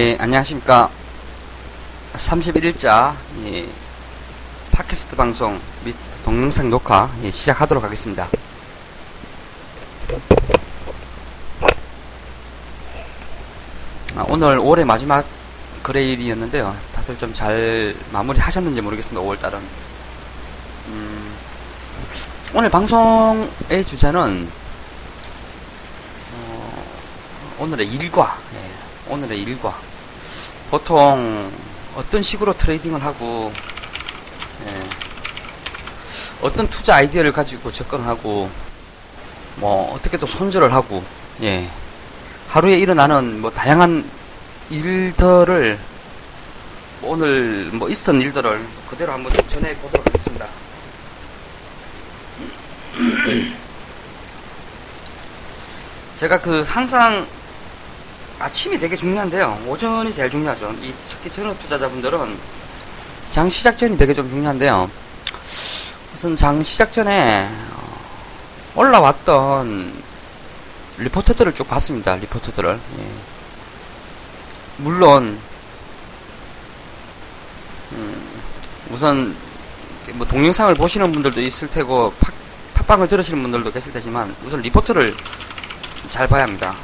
네, 안녕하십니까. 31일자 예, 팟캐스트 방송 및 동영상 녹화 예, 시작하도록 하겠습니다. 아, 오늘 올해 마지막 거래일이었는데요. 다들 좀 잘 마무리 하셨는지 모르겠습니다. 5월달은. 음, 오늘 방송의 주제는 어, 오늘의 일과 예, 오늘의 일과 보통 어떤 식으로 트레이딩을 하고 예, 어떤 투자 아이디어를 가지고 접근을 하고 뭐 어떻게 또 손절을 하고 예 하루에 일어나는 뭐 다양한 일들을 오늘 뭐 있었던 일들을 그대로 한번 좀 전해 보도록 하겠습니다. 제가 그 항상 아침이 되게 중요한데요. 오전이 제일 중요하죠. 이 특히 전업 투자자분들은 장 시작 전이 되게 좀 중요한데요. 우선 장 시작 전에 어, 올라왔던 리포트들을 쭉 봤습니다. 리포트들을. 예. 물론 음, 우선 뭐 동영상을 보시는 분들도 있을 테고 팟, 팟빵을 들으시는 분들도 계실 테지만 우선 리포트를 잘 봐야 합니다.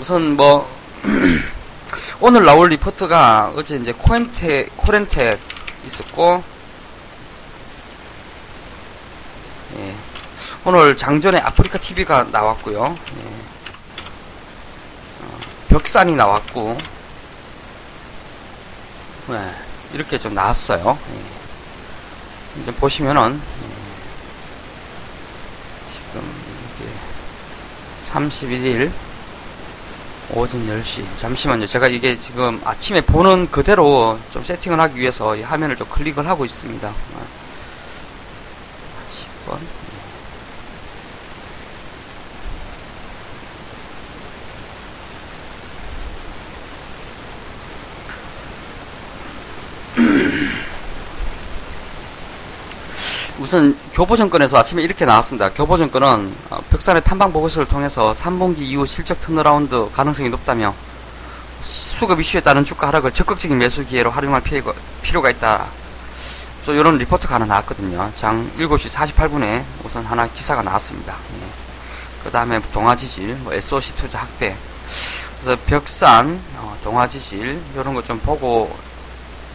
우선 뭐 오늘 나올 리포트가 어제 이제 코엔테 코렌텍 있었고 예. 오늘 장전에 아프리카 TV가 나왔고요. 예. 어, 벽산이 나왔고 예. 이렇게 좀 나왔어요. 예. 이제 보시면은 예. 지금 이게 31일 오전 10시. 잠시만요. 제가 이게 지금 아침에 보는 그대로 좀 세팅을 하기 위해서 이 화면을 좀 클릭을 하고 있습니다. 10번. 우선 교보증권에서 아침에 이렇게 나왔습니다. 교보증권은 어, 벽산의 탐방 보고서를 통해서 3분기 이후 실적 turnaround 가능성이 높다며 수급 이슈에 따른 주가 하락을 적극적인 매수 기회로 활용할 필요가, 있다. 그래서 이런 리포트가 하나 나왔거든요. 장 7시 48분에 우선 하나 기사가 나왔습니다. 예. 그 다음에 동아지질, 뭐 SOC 투자 확대. 그래서 벽산, 어, 동아지질, 이런 거 좀 보고,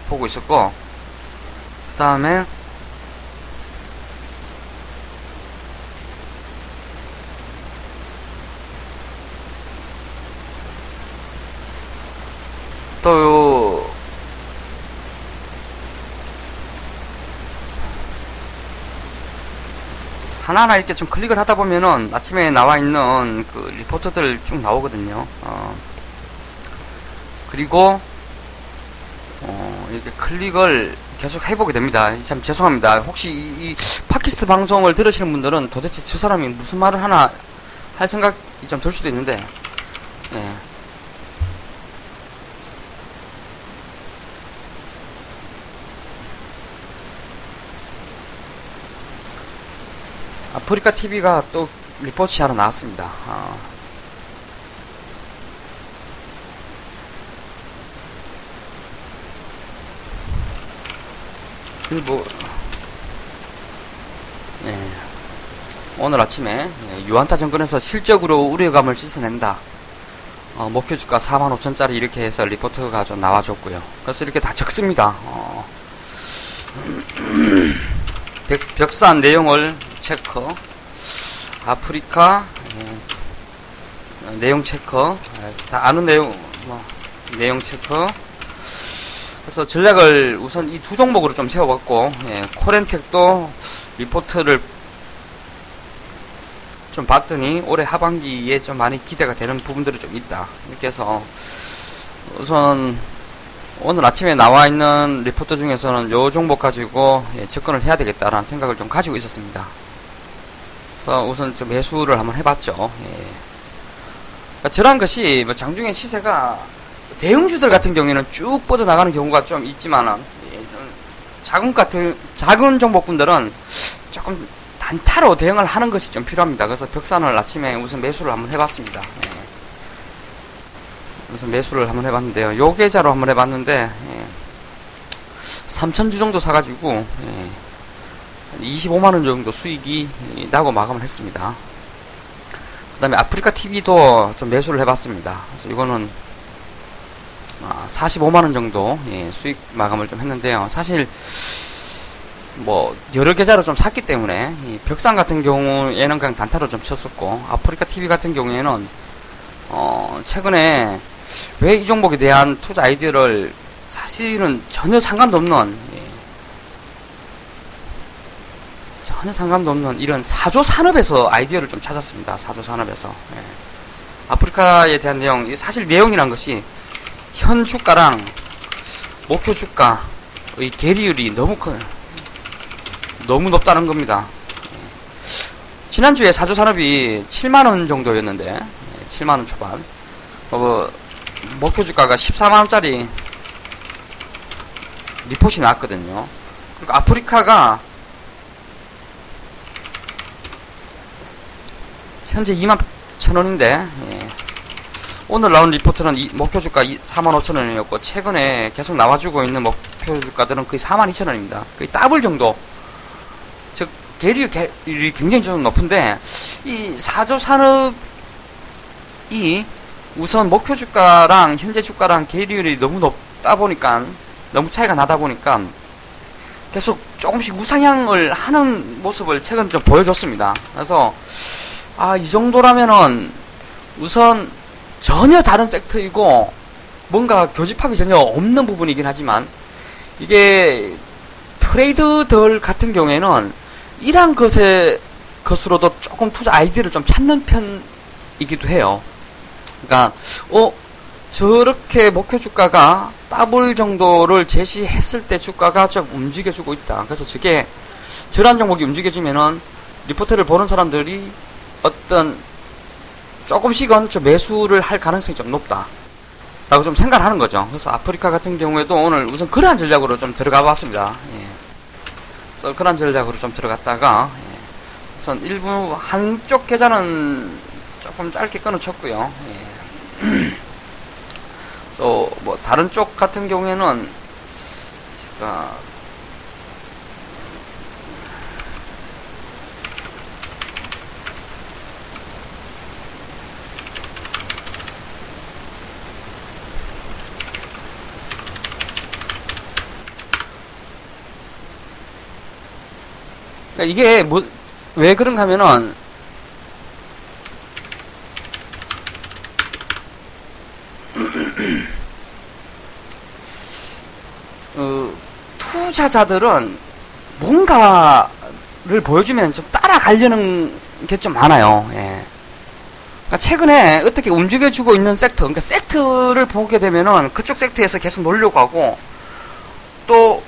보고 있었고, 그 다음에 또 하나하나 이렇게 좀 클릭을 하다 보면은 아침에 나와 있는 그 리포트들 쭉 나오거든요. 어, 그리고 어, 이렇게 클릭을 계속 해보게 됩니다. 참 죄송합니다. 혹시 이, 이 팟캐스트 방송을 들으시는 분들은 도대체 저 사람이 무슨 말을 하나 할 생각이 좀 들 수도 있는데, 예. 아프리카 TV가 또 리포트 하러 나왔습니다. 어. 그리고 네. 오늘 아침에 예, 유한타 정권에서 실적으로 우려감을 씻어낸다. 어, 목표 주가 45,000짜리 이렇게 해서 리포트가 좀 나와줬고요. 그래서 이렇게 다 적습니다. 어. 벽, 벽산 내용을 체크 아프리카 예, 내용 예, 다 아는 내용 뭐, 내용 체크 그래서 전략을 우선 이 두 종목으로 좀 세워봤고 예, 코렌텍도 리포트를 좀 봤더니 올해 하반기에 좀 많이 기대가 되는 부분들이 좀 있다 이렇게 해서 우선 오늘 아침에 나와 있는 리포트 중에서는 요 종목 가지고 예, 접근을 해야 되겠다라는 생각을 좀 가지고 있었습니다. 그래서 우선 좀 매수를 한번 해봤죠. 예. 그러니까 저런 것이 뭐 장중에 시세가 대형주들 같은 경우에는 쭉 뻗어나가는 경우가 좀 있지만은 예, 좀 작은 같은 작은 종목분들은 조금 단타로 대응을 하는 것이 좀 필요합니다. 그래서 벽산을 아침에 우선 매수를 한번 해봤습니다. 예. 그래서 매수를 한번 해봤는데요. 요 계좌로 한번 해봤는데, 예, 3천주 정도 사가지고, 예, 25만원 정도 수익이 나고 마감을 했습니다. 그 다음에 아프리카 TV도 좀 매수를 해봤습니다. 그래서 이거는 45만원 아, 정도 예, 수익 마감을 좀 했는데요. 사실 뭐 여러 계좌로 좀 샀기 때문에 벽상 같은 경우에는 그냥 단타로 좀 쳤었고 아프리카 TV 같은 경우에는 어 최근에 왜 이 종목에 대한 투자 아이디어를 사실은 전혀 상관도 없는 예, 전혀 상관도 없는 이런 사조 산업에서 아이디어를 좀 찾았습니다. 사조 산업에서 예. 아프리카에 대한 내용 사실 내용이란 것이 현 주가랑 목표 주가의 괴리율이 너무 큰 너무 높다는 겁니다. 지난주에 사조 산업이 7만원 정도였는데, 7만원 초반. 어, 목표 주가가 14만원짜리 리포트이 나왔거든요. 그리고 아프리카가 현재 2만 1천원인데, 예. 오늘 나온 리포트는 목표 주가 4만 5천 원이었고 최근에 계속 나와주고 있는 목표 주가들은 거의 4만 2천 원입니다. 거의 더블 정도 즉 괴리율이 굉장히 좀 높은데 이 사조 산업이 우선 목표 주가랑 현재 주가랑 괴리율이 너무 높다 보니까 너무 차이가 나다 보니까 계속 조금씩 우상향을 하는 모습을 최근 좀 보여줬습니다. 그래서 아 이 정도라면은 우선 전혀 다른 섹터이고 뭔가 교집합이 전혀 없는 부분이긴 하지만 이게 트레이드들 같은 경우에는 이러한 것에 것으로도 조금 투자 아이디어를 좀 찾는 편이기도 해요. 그러니까 어 저렇게 목표 주가가 더블 정도를 제시했을 때 주가가 좀 움직여주고 있다. 그래서 저게 저런 종목이 움직여지면은 리포트를 보는 사람들이 어떤 조금씩은 좀 매수를 할 가능성이 좀 높다. 라고 좀 생각하는 거죠. 그래서 아프리카 같은 경우에도 오늘 우선 그러한 전략으로 좀 들어가 봤습니다. 예. 썰크란 전략으로 좀 들어갔다가 예. 우선 일부 한쪽 계좌는 조금 짧게 끊어쳤고요. 예. 또 뭐 다른 쪽 같은 경우에는 제가 그러니까 이게 뭐, 왜 그런가 하면은, 어, 투자자들은 뭔가를 보여주면 좀 따라가려는 게 좀 많아요. 예. 그러니까 최근에 어떻게 움직여주고 있는 섹터, 그러니까 섹터를 보게 되면은 그쪽 섹터에서 계속 놀려고 하고 또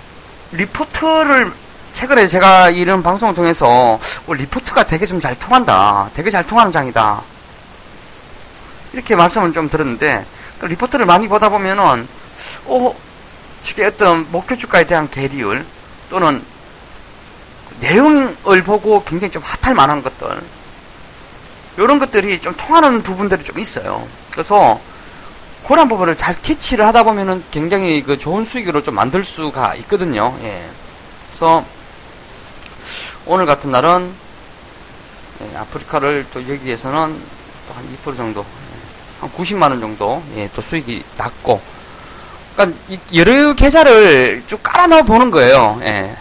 리포트를 최근에 제가 이런 방송을 통해서 어, 리포트가 되게 좀 잘 통한다. 되게 잘 통하는 장이다. 이렇게 말씀을 좀 들었는데 그 리포트를 많이 보다 보면은 어, 저게 어떤 목표 주가에 대한 계리율 또는 내용을 보고 굉장히 좀 핫할 만한 것들 이런 것들이 좀 통하는 부분들이 좀 있어요. 그래서 그런 부분을 잘 캐치를 하다 보면은 굉장히 그 좋은 수익으로 좀 만들 수가 있거든요. 예. 그래서 오늘 같은 날은 예, 아프리카를 또 여기에서는 또 한 2% 정도, 예, 한 90만 원 정도, 예, 또 수익이 났고, 그러니까 여러 계좌를 쭉 깔아 넣어 보는 거예요. 예.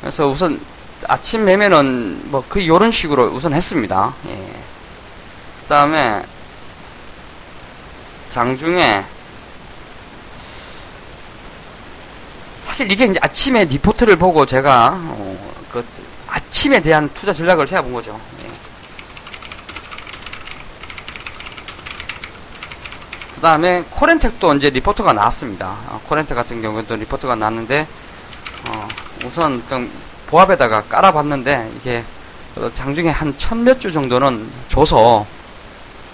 그래서 우선 아침 매매는 뭐 그 요런 식으로 우선 했습니다. 예. 그 다음에 장중에 사실 이게 이제 아침에 리포트를 보고 제가 어, 그 아침에 대한 투자 전략을 세워본 거죠. 예. 그 다음에 코렌텍도 이제 리포트가 나왔습니다. 어, 코렌텍 같은 경우에도 리포트가 나왔는데 어, 우선 그냥 보합에다가 깔아봤는데 이게 장중에 한 천 몇 주 정도는 줘서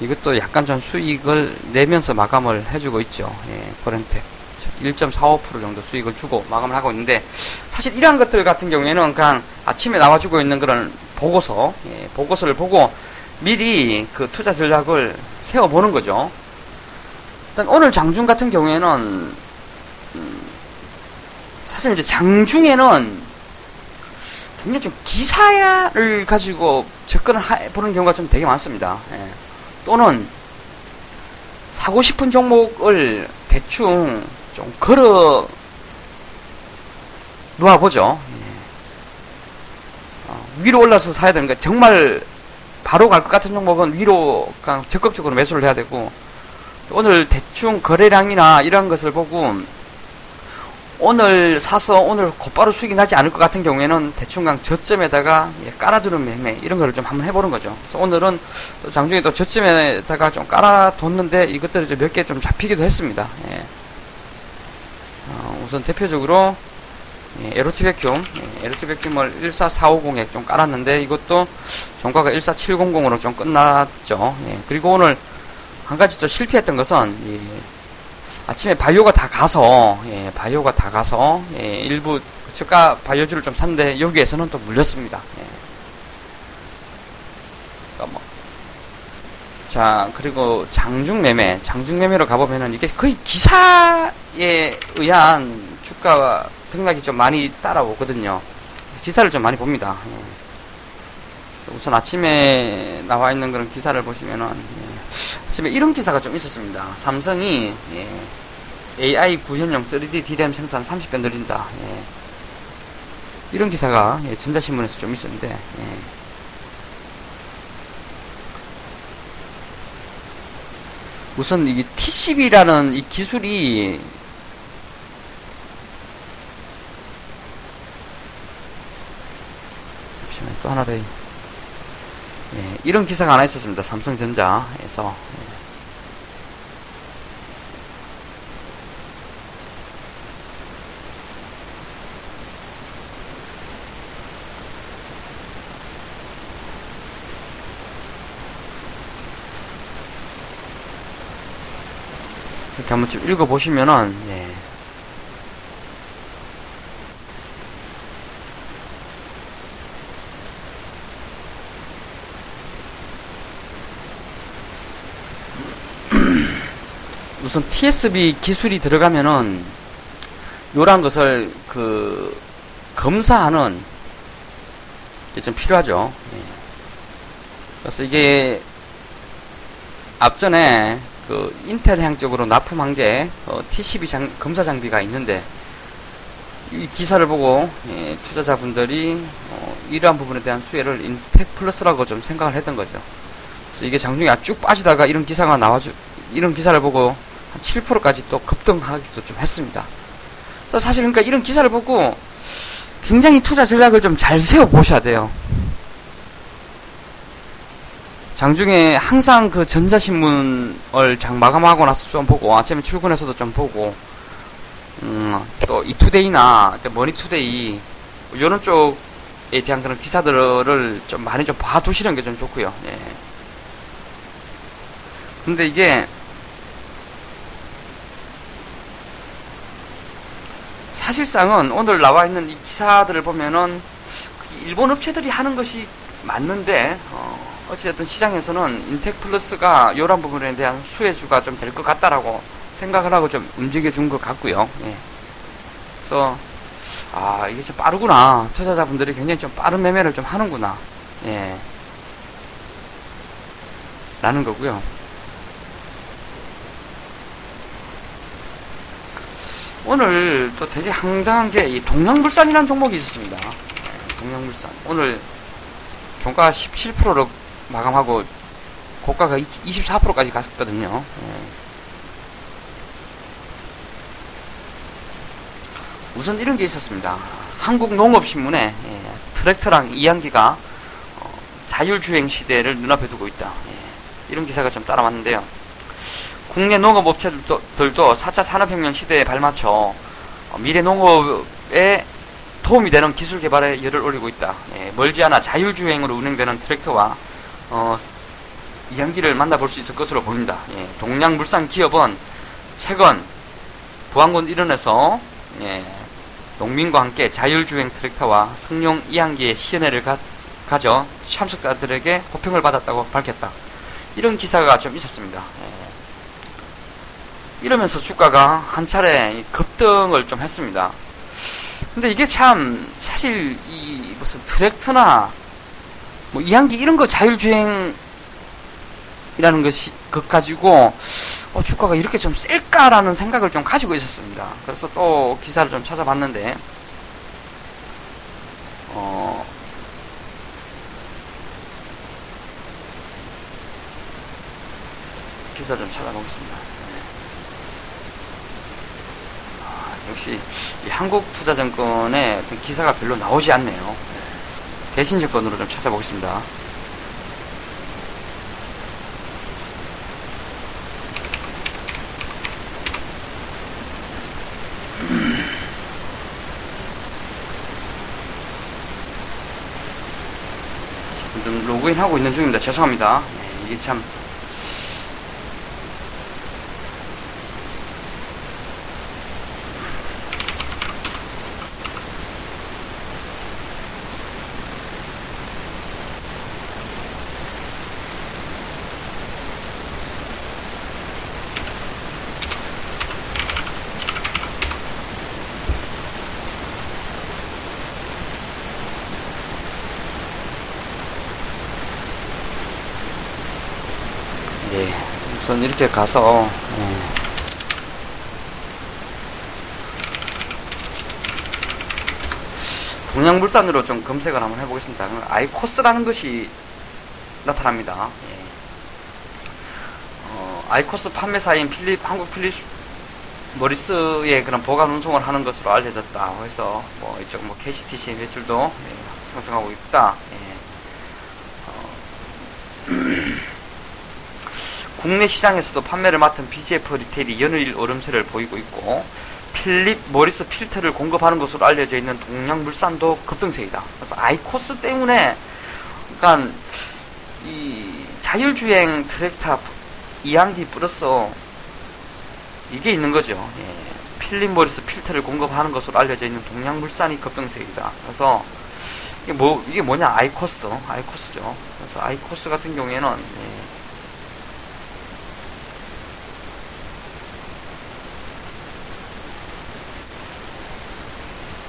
이것도 약간 좀 수익을 내면서 마감을 해주고 있죠. 예, 코렌텍. 1.45% 정도 수익을 주고 마감을 하고 있는데 사실 이러한 것들 같은 경우에는 그냥 아침에 나와주고 있는 그런 보고서 예, 보고서를 보고 미리 그 투자 전략을 세워보는 거죠. 일단 오늘 장중 같은 경우에는 음, 사실 이제 장중에는 굉장히 좀 기사를 가지고 접근을 해보는 경우가 좀 되게 많습니다. 예. 또는 사고 싶은 종목을 대충 좀 걸어 놓아보죠. 예. 어, 위로 올라서 사야 거 정말 바로 갈 것 같은 종목은 위로 그냥 적극적으로 매수를 해야 되고 오늘 대충 거래량이나 이런 것을 보고 오늘 사서 오늘 곧바로 수익이 나지 않을 것 같은 경우에는 대충 그냥 저점에다가 예, 깔아두는 매매 이런 거를 좀 한번 해보는 거죠. 그래서 오늘은 장중에 또 저점에다가 좀 깔아뒀는데 이것들을 몇 개 좀 잡히기도 했습니다. 예. 어, 우선 대표적으로 예, 에로티 백큐, 예, 에로티 백큐을 14450에 좀 깔았는데 이것도 종가가 14700으로 좀 끝났죠. 예, 그리고 오늘 한 가지 또 실패했던 것은 예, 아침에 바이오가 다 가서 예, 바이오가 다 가서 예, 일부 저가 바이오주를 좀 샀는데 여기에서는 또 물렸습니다. 예. 그러니까 뭐. 자 그리고 장중 매매, 장중 매매로 가보면은 이게 거의 기사 에 의한 주가 등락이 좀 많이 따라오거든요. 기사를 좀 많이 봅니다. 예. 우선 아침에 나와 있는 그런 기사를 보시면은 예. 아침에 이런 기사가 좀 있었습니다. 삼성이 예. AI 구현용 3D DRAM 생산 30배 늘린다. 예. 이런 기사가 예, 전자신문에서 좀 있었는데 예. 우선 이게 T10이라는 이 기술이 잠시만 또 하나 더 예, 이런 기사가 하나 있었습니다. 삼성전자에서 예. 한번 좀 읽어보시면은, 예. 우선 TSB 기술이 들어가면은, 요런 것을, 그, 검사하는, 게 좀 필요하죠. 예. 그래서 이게, 앞전에, 그 인텔 향적으로 납품한 게 어, T12 장, 검사 장비가 있는데 이 기사를 보고 예, 투자자분들이 어, 이러한 부분에 대한 수혜를 인텍 플러스라고 좀 생각을 했던 거죠. 그래서 이게 장중에 쭉 빠지다가 이런 기사가 나와주 이런 기사를 보고 한 7%까지 또 급등하기도 좀 했습니다. 그래서 사실 그러니까 이런 기사를 보고 굉장히 투자 전략을 좀 잘 세워 보셔야 돼요. 장중에 항상 그 전자신문을 장 마감하고 나서 좀 보고 아침에 출근해서도 좀 보고 음, 또 이투데이나 머니투데이 이런 쪽에 대한 그런 기사들을 좀 많이 좀 봐두시는 게 좀 좋고요. 예. 근데 이게 사실상은 오늘 나와 있는 이 기사들을 보면은 일본 업체들이 하는 것이 맞는데 어, 어찌됐든 시장에서는 인텍 플러스가 이런 부분에 대한 수혜주가 좀 될 것 같다라고 생각을 하고 좀 움직여 준 것 같고요. 예. 그래서 아 이게 좀 빠르구나 투자자분들이 굉장히 좀 빠른 매매를 좀 하는구나. 예. 라는 거고요. 오늘 또 되게 황당한 게 이 동양물산이라는 종목이 있었습니다. 예, 동양물산 오늘 종가 17%로 마감하고 고가가 24%까지 갔었거든요. 예. 우선 이런 게 있었습니다. 한국농업신문에 예, 트랙터랑 이항기가 어, 자율주행 시대를 눈앞에 두고 있다. 예, 이런 기사가 좀 따라왔는데요. 국내 농업업체들도 4차 산업혁명 시대에 발맞춰 어, 미래 농업에 도움이 되는 기술 개발에 열을 올리고 있다. 예, 멀지 않아 자율주행으로 운행되는 트랙터와 어, 이항기를 만나볼 수 있을 것으로 보입니다. 예, 동양물산 기업은 최근 부안군 일원에서 예, 농민과 함께 자율주행 트랙터와 성룡 이항기의 시연회를 가, 가져 참석자들에게 호평을 받았다고 밝혔다. 이런 기사가 좀 있었습니다. 예. 이러면서 주가가 한 차례 급등을 좀 했습니다. 근데 이게 참 사실 이 무슨 트랙트나 뭐 이항기 이런 거 자율주행이라는 것이 것 가지고 어, 주가가 이렇게 좀 셀까라는 생각을 좀 가지고 있었습니다. 그래서 또 기사를 좀 찾아봤는데 어, 기사 좀 찾아보겠습니다. 네. 아, 역시 한국투자증권의 어떤 기사가 별로 나오지 않네요. 네. 대신 증권으로 좀 찾아보겠습니다. 좀 로그인 하고 있는 중입니다. 죄송합니다. 네, 이게 참 네, 우선 이렇게 가서 네. 동양물산으로 좀 검색을 한번 해보겠습니다. 아이코스라는 것이 나타납니다. 예. 어, 아이코스 판매사인 필립 한국 필립 머리스의 그런 보관 운송을 하는 것으로 알려졌다. 그래서 뭐 이쪽 뭐 KCTC 매출도 예, 상승하고 있다. 예. 국내 시장에서도 판매를 맡은 BGF 리테일이 연일 오름세를 보이고 있고 필립 모리스 필터를 공급하는 것으로 알려져 있는 동양물산도 급등세이다. 그래서 아이코스 때문에 그러니까 이 자율주행 트랙터 이앙기 플러스 이게 있는 거죠. 예. 필립 모리스 필터를 공급하는 것으로 알려져 있는 동양물산이 급등세이다. 그래서 이게 뭐 이게 뭐냐 아이코스 아이코스죠. 그래서 아이코스 같은 경우에는 예.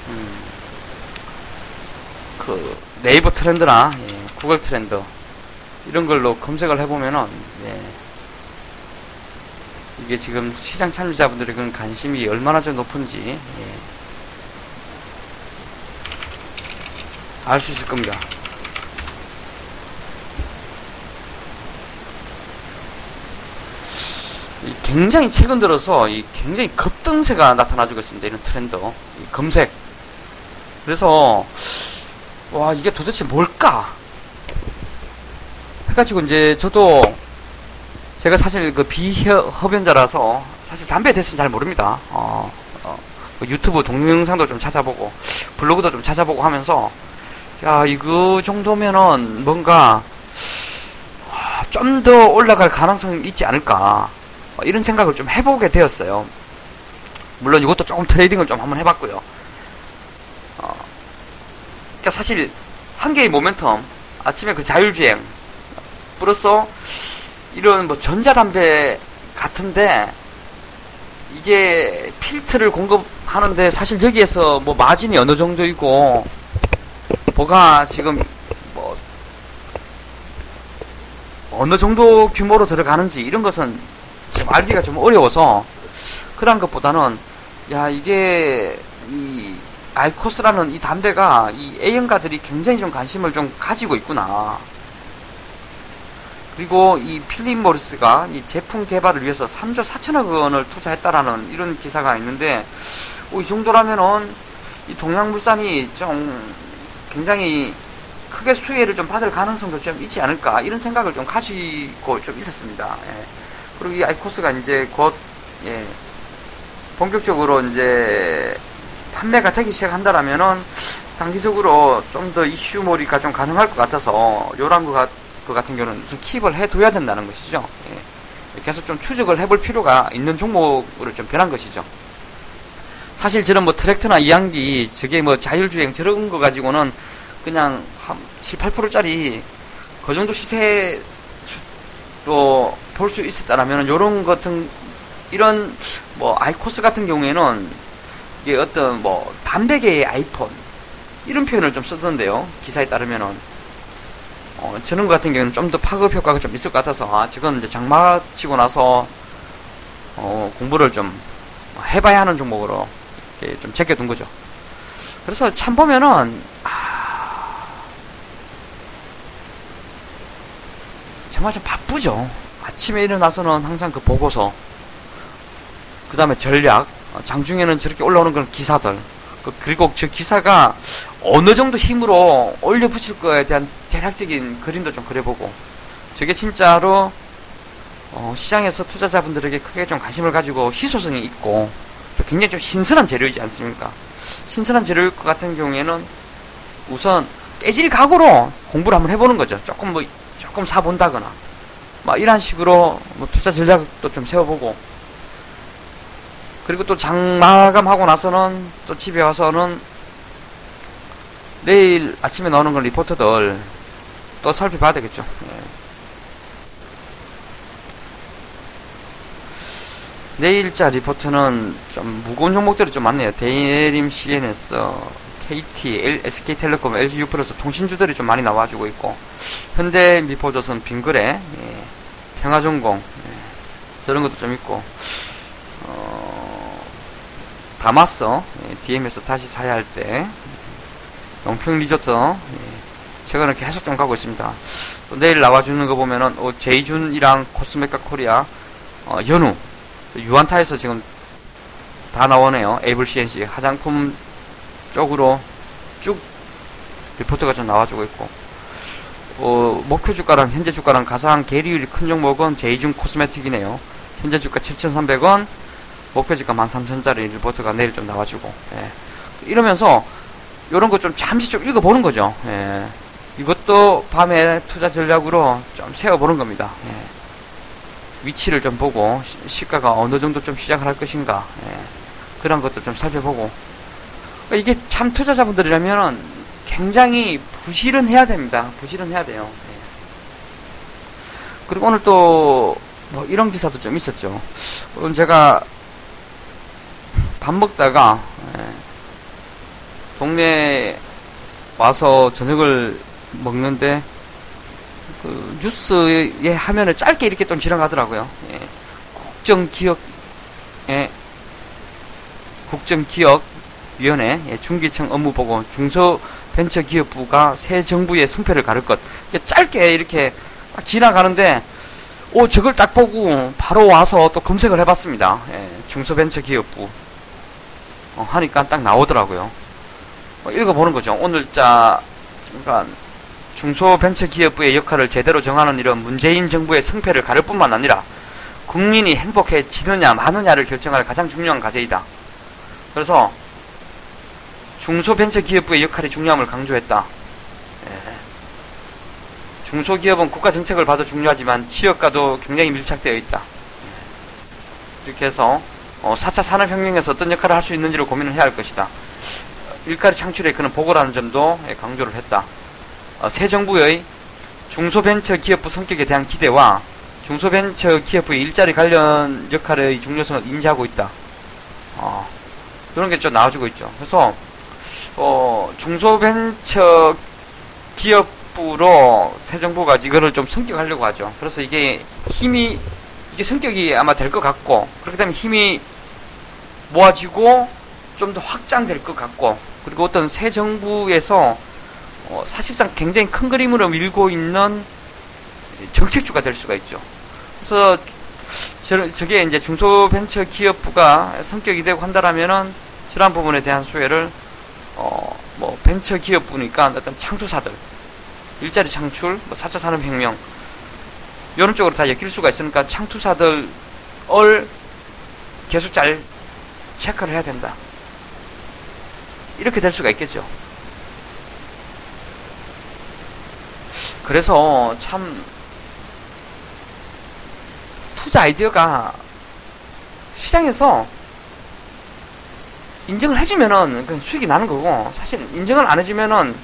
음, 그 네이버 트렌드나 예, 구글 트렌드 이런 걸로 검색을 해보면은 예, 이게 지금 시장 참여자분들의 그런 관심이 얼마나 좀 높은지 예, 알수 있을 겁니다. 이 굉장히 최근 들어서 이 굉장히 급등세가 나타나주고 있습니다. 이런 트렌드, 이 검색. 그래서 와 이게 도대체 뭘까? 해가지고 이제 저도 제가 사실 그 비흡연자라서 사실 담배에 대해서는 잘 모릅니다. 어, 어, 그 유튜브 동영상도 좀 찾아보고 블로그도 좀 찾아보고 하면서 야 이거 정도면은 뭔가 좀 더 올라갈 가능성이 있지 않을까 어, 이런 생각을 좀 해보게 되었어요. 물론 이것도 조금 trading을 좀 한번 해봤고요. 어, 그러니까 사실 한 개의 모멘텀 아침에 그 자율주행 플러스 이런 뭐 전자담배 같은데 이게 필터를 공급하는데 사실 여기에서 뭐 마진이 어느 정도이고 뭐가 지금 뭐 어느 정도 규모로 들어가는지 이런 것은 지금 알기가 좀 어려워서 그런 것보다는 야 이게 이 아이코스라는 이 담배가 이 A형가들이 굉장히 좀 관심을 좀 가지고 있구나. 그리고 이 필립 모리스가 이 제품 개발을 위해서 3조 4천억 원을 투자했다라는 이런 기사가 있는데 어, 이 정도라면은 이 동양물산이 좀 굉장히 크게 수혜를 좀 받을 가능성도 좀 있지 않을까 이런 생각을 좀 가지고 좀 있었습니다. 예. 그리고 이 아이코스가 이제 곧 예, 본격적으로 이제 판매가 되기 시작한다라면은 단기적으로 좀 더 이슈몰이가 좀 가능할 것 같아서 요런 거, 같, 거 같은 경우는 우선 킵을 해둬야 된다는 것이죠. 예. 계속 좀 추적을 해볼 필요가 있는 종목으로 좀 변한 것이죠. 사실 저는 뭐 트랙터나 이항기 저게 뭐 자율주행 저런 거 가지고는 그냥 한 7, 8%짜리 그 정도 시세로 볼 수 있었다라면 요런 같은 이런 뭐 아이코스 같은 경우에는 이게 어떤 뭐 담배계의 아이폰 이런 표현을 좀 쓰던데요. 기사에 따르면은 어, 것 같은 경우는 좀 더 파급 효과가 좀 있을 것 같아서 아, 지금 이제 장마 치고 나서 어, 공부를 좀 해봐야 하는 종목으로 이렇게 좀 제껴둔 거죠. 그래서 참 보면은 아, 정말 좀 바쁘죠. 아침에 일어나서는 항상 그 보고서, 그 다음에 전략, 어, 장중에는 저렇게 올라오는 그런 기사들, 그, 그리고 저 기사가 어느 정도 힘으로 올려 붙일 거에 대한 대략적인 그림도 좀 그려보고, 저게 진짜로 어, 시장에서 투자자분들에게 크게 좀 관심을 가지고 희소성이 있고, 굉장히 좀 신선한 재료이지 않습니까? 신선한 재료일 것 같은 경우에는 우선 깨질 각오로 공부를 한번 해보는 거죠. 조금 뭐 조금 사본다거나 막 이런 식으로 뭐 투자 전략도 좀 세워보고 그리고 또 장마감하고 나서는 또 집에 와서는 내일 아침에 나오는 건 리포트들 또 살펴봐야 되겠죠. 예. 내일자 리포트는 좀 무거운 종목들이 좀 많네요. 대림 C&S, KT, L, SK텔레콤, LGU 플러스 통신주들이 좀 많이 나와주고 있고 현대 미포조선 빙그레, 예, 평화정공 예, 저런 것도 좀 있고 어, 다마서 예, DM에서 다시 사야 할 때 용평 리조트 예, 최근에 계속 좀 가고 있습니다. 또 내일 나와주는 거 보면은 어, 제이준이랑 코스메카 코리아 어, 연우 유한타에서 지금 다 나오네요. 에이블 CNC 화장품 쪽으로 쭉 리포트가 좀 나와주고 있고 어, 목표 주가랑 현재 주가랑 가장 계리율이 큰 종목은 제이준 코스메틱이네요. 현재 주가 7,300원, 목표 주가 13,000짜리 리포트가 내일 좀 나와주고 예. 이러면서 이런 거 좀 잠시 좀 읽어보는 거죠. 예. 이것도 밤에 투자 전략으로 좀 세워보는 겁니다. 예. 위치를 좀 보고 시, 가가 어느 정도 좀 시작을 할 것인가 예. 그런 것도 좀 살펴보고 그러니까 이게 참 투자자분들이라면 굉장히 부실은 해야 됩니다. 부실은 해야 돼요. 예. 그리고 오늘 또 뭐 이런 기사도 좀 있었죠. 오늘 제가 밥 먹다가 예. 동네 와서 저녁을 먹는데 그 뉴스의 화면을 짧게 이렇게 좀 지나가더라고요. 예. 국정 기억, 예. 국정 기억 위원회 예. 중기청 업무 보고 중소벤처기업부가 새 정부의 승패를 가를 것. 짧게 이렇게 딱 지나가는데 오 저걸 딱 보고 바로 와서 또 검색을 해봤습니다. 예. 중소벤처기업부 어, 하니까 딱 나오더라고요. 어, 읽어보는 거죠. 오늘자 그러니까 중소벤처기업부의 역할을 제대로 정하는 일은 문재인 정부의 성패를 가를 뿐만 아니라 국민이 행복해지느냐 마느냐를 결정할 가장 중요한 과제이다. 그래서 중소벤처기업부의 역할이 중요함을 강조했다. 예. 중소기업은 국가 정책을 봐도 중요하지만 지역과도 굉장히 밀착되어 있다. 예. 이렇게 해서 4차 어, 산업혁명에서 어떤 역할을 할 수 있는지를 고민을 해야 할 것이다. 일자리 창출에 그는 보고라는 점도 예, 강조를 했다. 어, 새 정부의 중소벤처기업부 성격에 대한 기대와 중소벤처기업부의 일자리 관련 역할의 중요성을 인지하고 있다. 어, 이런 게 좀 나와주고 있죠. 그래서 어, 중소벤처기업부로 새 정부가 이거를 좀 성격하려고 하죠. 그래서 이게 힘이 이게 성격이 아마 될 것 같고 그렇게 되면 힘이 모아지고 좀 더 확장될 것 같고 그리고 어떤 새 정부에서 어, 사실상 굉장히 큰 그림으로 밀고 있는 정책주가 될 수가 있죠. 그래서 저, 저게 이제 중소벤처 기업부가 성격이 되고 한다라면은 저런 부분에 대한 소외를 어, 뭐 벤처 기업부니까 어떤 창조사들 일자리 창출, 뭐 4차 산업혁명 이런 쪽으로 다 엮일 수가 있으니까 창투사들을 계속 잘 체크를 해야 된다. 이렇게 될 수가 있겠죠. 그래서 참 투자 아이디어가 시장에서 인정을 해주면은 그 수익이 나는 거고 사실 인정을 안 해주면은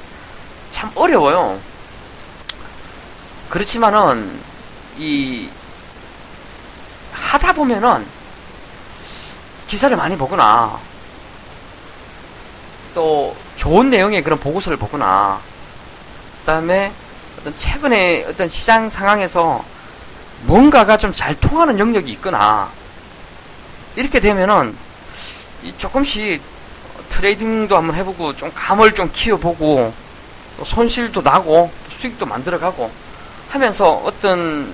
참 어려워요. 그렇지만은 이 하다 보면은 기사를 많이 보거나. 또 좋은 내용의 그런 보고서를 보거나. 그다음에 어떤 최근에 어떤 시장 상황에서 뭔가가 좀 잘 통하는 영역이 있거나. 이렇게 되면은 이 조금씩 트레이딩도 한번 해보고 좀 감을 좀 키워보고 또 손실도 나고 수익도 만들어가고 하면서 어떤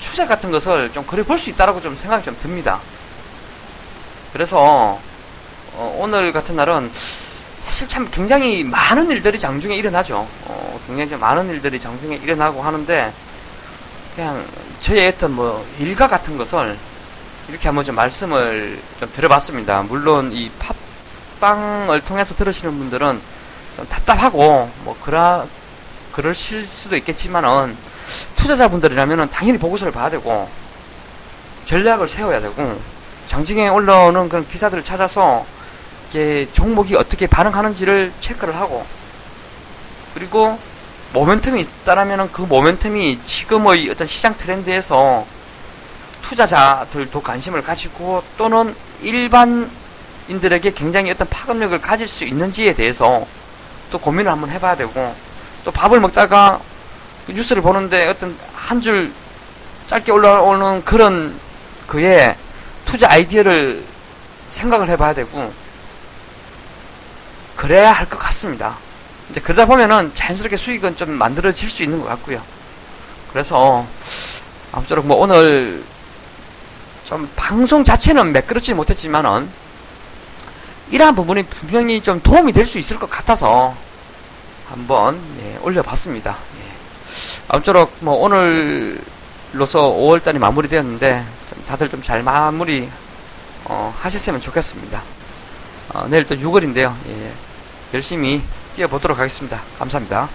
추세 같은 것을 좀 그래 볼수 있다라고 좀 생각이 좀 듭니다. 그래서 어, 오늘 같은 날은 사실 참 굉장히 많은 일들이 장중에 일어나죠. 어, 굉장히 좀 많은 일들이 장중에 일어나고 하는데 그냥 저의 어떤 뭐 일과 같은 것을 이렇게 한번 좀 말씀을 좀 드려봤습니다. 물론 이 팟빵을 통해서 들으시는 분들은 좀 답답하고 뭐 그라 그러실 수도 있겠지만은 투자자분들이라면은 당연히 보고서를 봐야 되고 전략을 세워야 되고 장중에 올라오는 그런 기사들을 찾아서 이게 종목이 어떻게 반응하는지를 체크를 하고 그리고 모멘텀이 있다라면은 그 모멘텀이 지금의 어떤 시장 트렌드에서 투자자들도 관심을 가지고 또는 일반인들에게 굉장히 어떤 파급력을 가질 수 있는지에 대해서 또 고민을 한번 해봐야 되고 또 밥을 먹다가 그 뉴스를 보는데 어떤 한 줄 짧게 올라오는 그런 그의 투자 아이디어를 생각을 해봐야 되고 그래야 할 것 같습니다. 이제 그러다 보면은 자연스럽게 수익은 좀 만들어질 수 있는 것 같고요. 그래서 아무쪼록 뭐 오늘 좀 방송 자체는 매끄럽지 못했지만은 이러한 부분이 분명히 좀 도움이 될 수 있을 것 같아서 한번 예, 올려봤습니다. 예. 아무쪼록 뭐 오늘로서 5월달이 마무리되었는데 좀 다들 좀 잘 마무리 어, 하셨으면 좋겠습니다. 어, 내일 또 6월인데요. 예, 열심히 뛰어보도록 하겠습니다. 감사합니다.